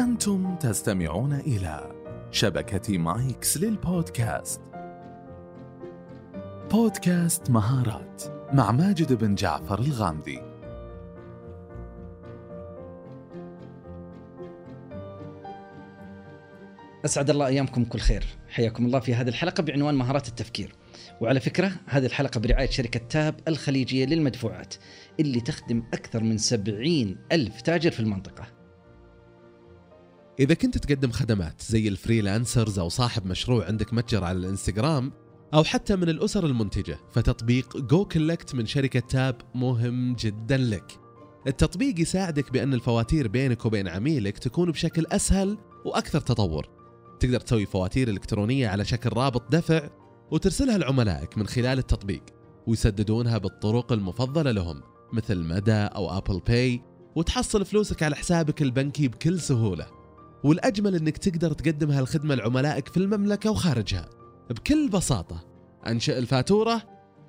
أنتم تستمعون إلى شبكة مايكس للبودكاست. بودكاست مهارات مع ماجد بن جعفر الغامدي. أسعد الله أيامكم كل خير. حياكم الله في هذه الحلقة بعنوان مهارات التفكير. وعلى فكرة هذه الحلقة برعاية شركة تاب الخليجية للمدفوعات اللي تخدم أكثر من سبعين ألف تاجر في المنطقة. إذا كنت تقدم خدمات زي ال freelancers أو صاحب مشروع عندك متجر على الإنستغرام أو حتى من الأسر المنتجة فتطبيق goCollect من شركة تاب مهم جدا لك. التطبيق يساعدك بأن الفواتير بينك وبين عميلك تكون بشكل أسهل وأكثر تطور. تقدر تسوي فواتير إلكترونية على شكل رابط دفع وترسلها لعملائك من خلال التطبيق ويسددونها بالطرق المفضلة لهم مثل مدى أو Apple Pay وتحصل فلوسك على حسابك البنكي بكل سهولة. والأجمل أنك تقدر تقدم هالخدمة لعملائك في المملكة وخارجها. بكل بساطة أنشئ الفاتورة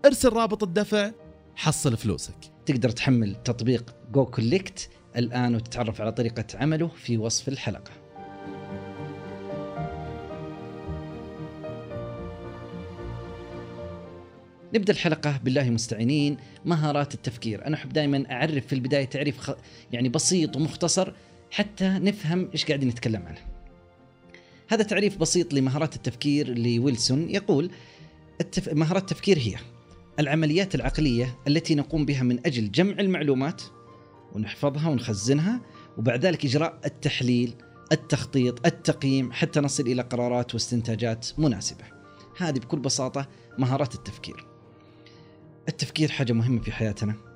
ارسل رابط الدفع حصل فلوسك. تقدر تحمل تطبيق goCollect الآن وتتعرف على طريقة عمله في وصف الحلقة. نبدأ الحلقة بالله مستعينين مهارات التفكير. أنا أحب دائما أعرف في البداية تعريف. يعني بسيط ومختصر حتى نفهم إيش قاعدين نتكلم عنه. هذا تعريف بسيط لمهارات التفكير لويلسون. يقول التف... مهارات التفكير هي العمليات العقلية التي نقوم بها من أجل جمع المعلومات ونحفظها ونخزنها وبعد ذلك إجراء التحليل التخطيط التقييم حتى نصل إلى قرارات واستنتاجات مناسبة. هذه بكل بساطة مهارات التفكير. التفكير حاجة مهمة في حياتنا.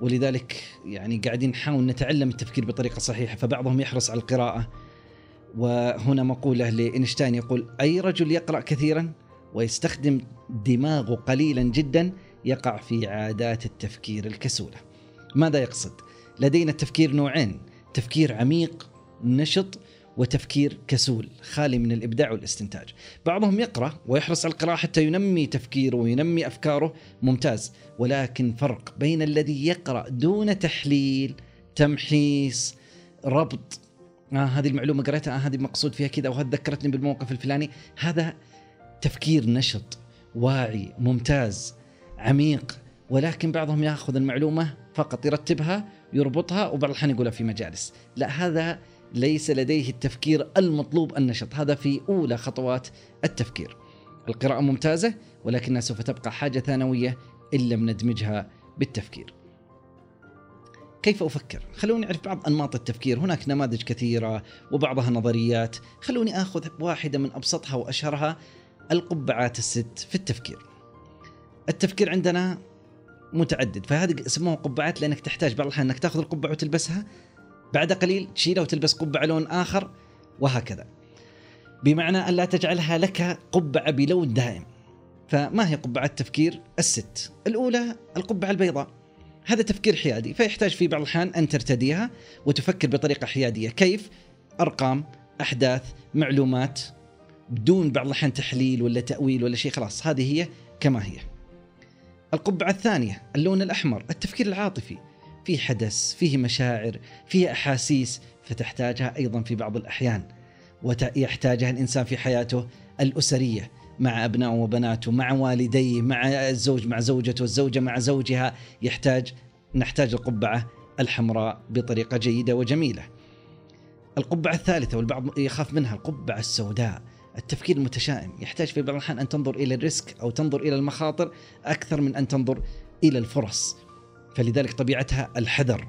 ولذلك يعني قاعدين نحاول نتعلم التفكير بطريقة صحيحة فبعضهم يحرص على القراءة وهنا مقولة لإينشتاين يقول أي رجل يقرأ كثيرا ويستخدم دماغه قليلا جدا يقع في عادات التفكير الكسولة ماذا يقصد؟ لدينا التفكير نوعين تفكير عميق نشط وتفكير كسول خالي من الإبداع والاستنتاج. بعضهم يقرأ ويحرص على القراءة حتى ينمي تفكيره وينمي أفكاره. ممتاز، ولكن فرق بين الذي يقرأ دون تحليل، تمحيص، ربط. آه هذه المعلومة قريتها آه هذه مقصود فيها كذا وهذا ذكرتني بالموقف الفلاني، هذا تفكير نشط، واعي، ممتاز، عميق، ولكن بعضهم ياخذ المعلومة فقط يرتبها يربطها وبعض الأحيان يقولها في مجالس، لا هذا ليس لديه التفكير المطلوب النشط. هذا في أولى خطوات التفكير. القراءة ممتازة ولكنها سوف تبقى حاجة ثانوية إن لم ندمجها بالتفكير. كيف أفكر؟ خلوني أعرف بعض أنماط التفكير. هناك نماذج كثيرة وبعضها نظريات. خلوني أخذ واحدة من أبسطها وأشهرها القبعات الست في التفكير. التفكير عندنا متعدد فهذه سموها قبعات لأنك تحتاج بعض الأحيان إنك تأخذ القبعة وتلبسها. بعد قليل تشيلها وتلبس قبعة لون آخر وهكذا. بمعنى أن لا تجعلها لك قبعة بلون دائم. فما هي قبعات تفكير الست. الأولى القبعة البيضاء. هذا تفكير حيادي فيحتاج في بعض الأحيان أن ترتديها وتفكر بطريقة حيادية. كيف؟ أرقام أحداث معلومات بدون بعض الأحيان تحليل ولا تأويل ولا شيء خلاص. هذه هي كما هي. القبعة الثانية اللون الأحمر التفكير العاطفي. في حدث فيه مشاعر فيه أحاسيس فتحتاجها أيضا في بعض الأحيان. ويحتاجها الإنسان في حياته الأسرية مع أبنائه وبناته مع والديه مع الزوج مع زوجته الزوجة مع زوجها. يحتاج نحتاج القبعة الحمراء بطريقة جيدة وجميلة. القبعة الثالثة والبعض يخاف منها القبعة السوداء. التفكير المتشائم. يحتاج في بعض الأحيان أن تنظر إلى الريسك أو تنظر إلى المخاطر أكثر من أن تنظر إلى الفرص. فلذلك طبيعتها الحذر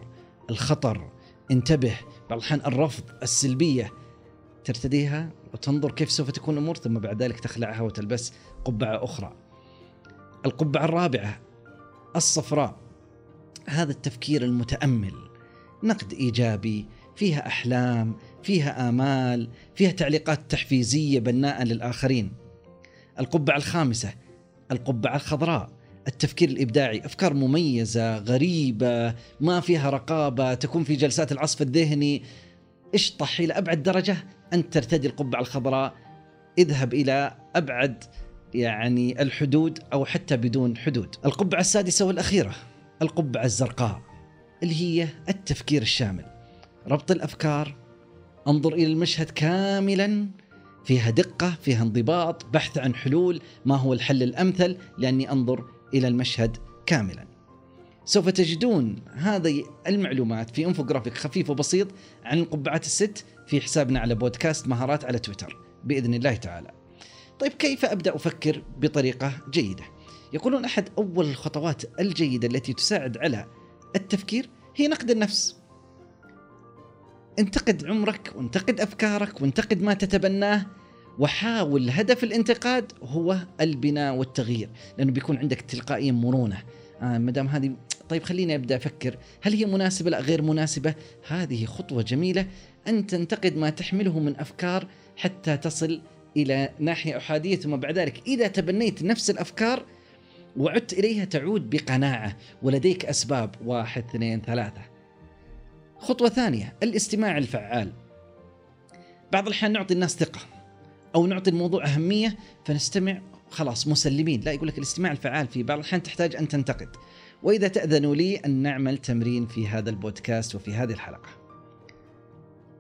الخطر. انتبه بعض الأحيان الرفض السلبية. ترتديها وتنظر كيف سوف تكون الأمور ثم بعد ذلك تخلعها وتلبس قبعة أخرى. القبعة الرابعة الصفراء. هذا التفكير المتأمل. نقد إيجابي فيها أحلام فيها آمال فيها تعليقات تحفيزية بناءة للآخرين. القبعة الخامسة القبعة الخضراء. التفكير الإبداعي أفكار مميزة غريبة ما فيها رقابة تكون في جلسات العصف الذهني. اشطح إلى ابعد درجة؟ انت ترتدي القبعة الخضراء. اذهب إلى أبعد يعني الحدود أو حتى بدون حدود. القبعة السادسة والأخيرة القبعة الزرقاء اللي هي التفكير الشامل. ربط الأفكار انظر إلى المشهد كاملا. فيها دقة فيها انضباط بحث عن حلول. ما هو الحل الأمثل؟ لأني أنظر إلى المشهد كاملا سوف تجدون هذه المعلومات في إنفوجرافيك خفيف وبسيط عن القبعات الست في حسابنا على بودكاست مهارات على تويتر بإذن الله تعالى. طيب كيف أبدأ أفكر بطريقة جيدة؟ يقولون أحد أول الخطوات الجيدة التي تساعد على التفكير هي نقد النفس. انتقد عمرك وانتقد أفكارك وانتقد ما تتبناه وحاول هدف الانتقاد هو البناء والتغيير لأنه بيكون عندك تلقائيا مرونة. آه ما دام هذه طيب خليني أبدأ أفكر هل هي مناسبة لا غير مناسبة؟ هذه خطوة جميلة. أن تنتقد ما تحمله من أفكار حتى تصل إلى ناحية أحادية ثم بعد ذلك إذا تبنيت نفس الأفكار وعدت إليها تعود بقناعة. ولديك أسباب واحد اثنين ثلاثة. خطوة ثانية الاستماع الفعال. بعض الأحيان نعطي الناس ثقة. أو نعطي الموضوع أهمية فنستمع خلاص مسلمين، لا يقول لك الاستماع الفعال في بعض الأحيان تحتاج أن تنتقد. وإذا تأذنوا لي أن نعمل تمرين في هذا البودكاست وفي هذه الحلقة.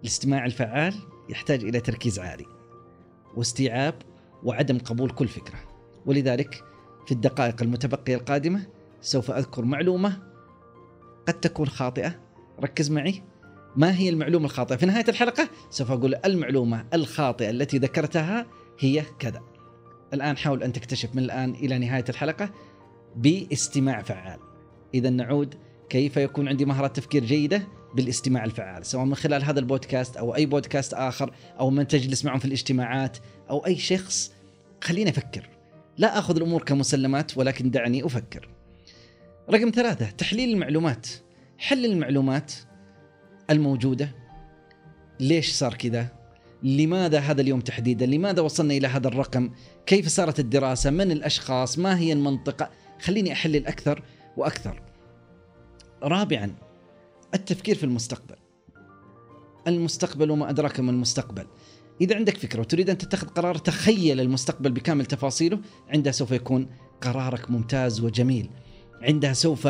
الاستماع الفعال يحتاج إلى تركيز عالي واستيعاب وعدم قبول كل فكرة ولذلك في الدقائق المتبقية القادمة سوف أذكر معلومة قد تكون خاطئة ركز معي ما هي المعلومة الخاطئة؟ في نهاية الحلقة سوف أقول المعلومة الخاطئة التي ذكرتها هي كذا. الآن حاول أن تكتشف من الآن إلى نهاية الحلقة باستماع فعال. إذا نعود كيف يكون عندي مهارات تفكير جيدة بالاستماع الفعال سواء من خلال هذا البودكاست أو أي بودكاست آخر أو من تجلس معهم في الاجتماعات أو أي شخص. خليني أفكر. لا آخذ الأمور كمسلمات ولكن دعني أفكر. رقم ثلاثة تحليل المعلومات. حلل المعلومات الموجودة؟ ليش صار كذا؟ لماذا هذا اليوم تحديدا؟ لماذا وصلنا إلى هذا الرقم؟ كيف صارت الدراسة؟ من الأشخاص؟ ما هي المنطقة؟ خليني أحلل أكثر وأكثر. رابعا التفكير في المستقبل. المستقبل وما أدراك ما المستقبل. إذا عندك فكرة وتريد أن تتخذ قرار تخيل المستقبل بكامل تفاصيله. عندها سوف يكون قرارك ممتاز وجميل. عندها سوف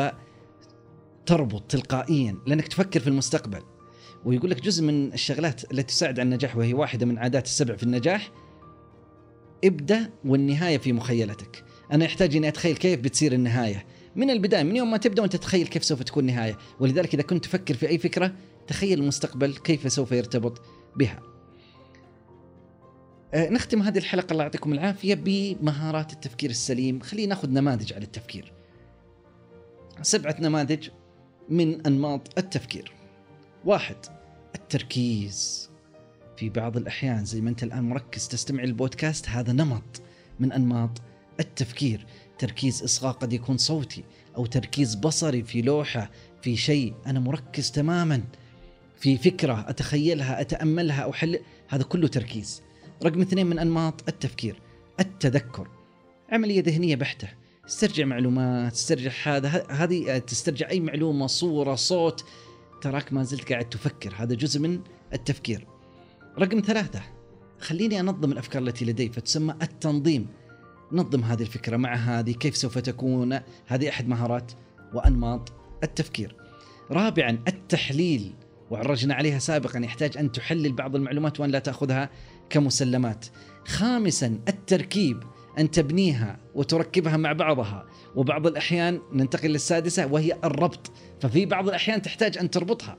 تربط تلقائيا لأنك تفكر في المستقبل. ويقول لك جزء من الشغلات التي تساعد على النجاح وهي واحدة من عادات السبع في النجاح ابدأ والنهاية في مخيلتك. أنا أحتاج أني أتخيل كيف بتصير النهاية. من البداية من يوم ما تبدأ وأنت تتخيل كيف سوف تكون النهاية. ولذلك إذا كنت تفكر في أي فكرة تخيل المستقبل كيف سوف يرتبط بها. آه نختم هذه الحلقة. الله يعطيكم العافية بمهارات التفكير السليم. خلينا ناخذ نماذج على التفكير. سبعة نماذج من أنماط التفكير. واحد التركيز. في بعض الأحيان زي ما أنت الآن مركز تستمع للبودكاست هذا نمط من أنماط التفكير. تركيز إصغاء قد يكون صوتي أو تركيز بصري في لوحة في شيء أنا مركز تماما. في فكرة أتخيلها أتأملها أحل هذا كله تركيز. رقم اثنين من أنماط التفكير التذكر. عملية ذهنية بحتة. استرجع معلومات استرجع هذا هذه تسترجع أي معلومة صورة صوت. تراك ما زلت قاعد تفكر هذا جزء من التفكير. رقم ثلاثة خليني أنظم الأفكار التي لدي فتسمى التنظيم. نظم هذه الفكرة مع هذه كيف سوف تكون هذه أحد مهارات وأنماط التفكير. رابعا التحليل وعرجنا عليها سابقا يحتاج أن تحلل بعض المعلومات وأن لا تأخذها كمسلمات. خامسا التركيب. أن تبنيها وتركبها مع بعضها. وبعض الأحيان ننتقل للسادسة وهي الربط. ففي بعض الأحيان تحتاج أن تربطها.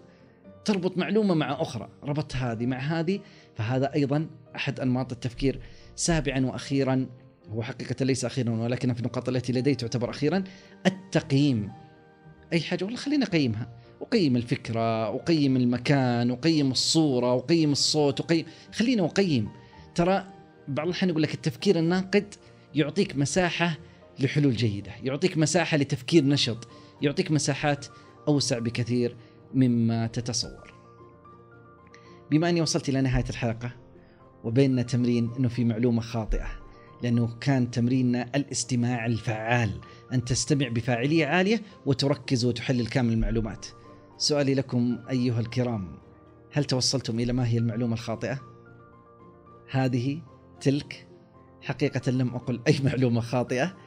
تربط معلومة مع أخرى. ربط هذه مع هذه فهذا أيضا أحد أنماط التفكير. سابعا وأخيرا هو حقيقة ليس أخيرا ولكن في النقاط التي لدي تعتبر أخيرا التقييم. أي حاجة؟ والله خليني أقيمها. أقيم الفكرة أقيم المكان أقيم الصورة أقيم الصوت أقيم. خليني أقيم. ترى بعض الأحيان يقول لك التفكير الناقد يعطيك مساحة لحلول جيدة يعطيك مساحة لتفكير نشط يعطيك مساحات أوسع بكثير مما تتصور بما أني وصلت إلى نهاية الحلقة وبيننا تمرين أنه في معلومة خاطئة لأنه كان تمريننا الاستماع الفعال أن تستمع بفاعلية عالية وتركز وتحلل كامل المعلومات سؤالي لكم أيها الكرام هل توصلتم إلى ما هي المعلومة الخاطئة؟ هذه تلك. حقيقة لم أقل أي معلومة خاطئة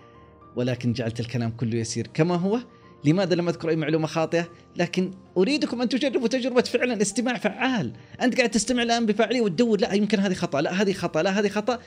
ولكن جعلت الكلام كله يسير كما هو. لماذا لم أذكر أي معلومة خاطئة؟ لكن أريدكم أن تجربوا تجربة فعلا استماع فعال، أنت قاعد تستمع الآن بفاعلية وتدور لا يمكن هذه خطأ، لا هذه خطأ، لا هذه خطأ،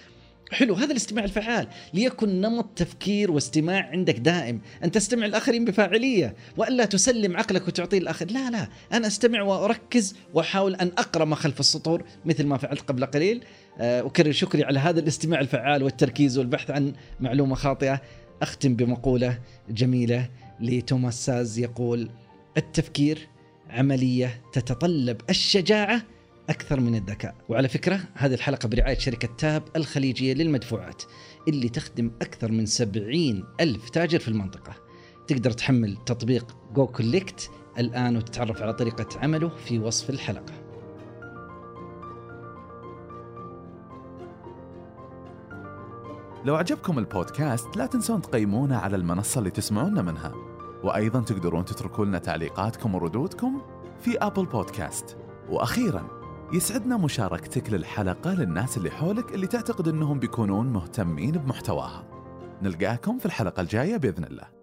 حلو هذا الاستماع الفعال. ليكن نمط تفكير واستماع عندك دائم. أن تستمع الآخرين بفاعلية وألا تسلم عقلك وتعطيه الآخر. لا لا أنا أستمع وأركز وأحاول أن أقرأ ما خلف السطور مثل ما فعلت قبل قليل. آه، أكرر شكري على هذا الاستماع الفعال والتركيز والبحث عن معلومة خاطئة. أختم بمقولة جميلة لتوماس ساز يقول التفكير عملية تتطلب الشجاعة أكثر من الذكاء. وعلى فكرة هذه الحلقة برعاية شركة تاب الخليجية للمدفوعات اللي تخدم أكثر من سبعين ألف تاجر في المنطقة. تقدر تحمل تطبيق goCollect الآن وتتعرف على طريقة عمله في وصف الحلقة. لو عجبكم البودكاست لا تنسون تقيمونا على المنصة اللي تسمعونا منها. وأيضا تقدرون تتركوا لنا تعليقاتكم وردودكم في أبل بودكاست وأخيرا يسعدنا مشاركتك للحلقة للناس اللي حولك اللي تعتقد أنهم بيكونون مهتمين بمحتواها. نلقاكم في الحلقة الجاية بإذن الله.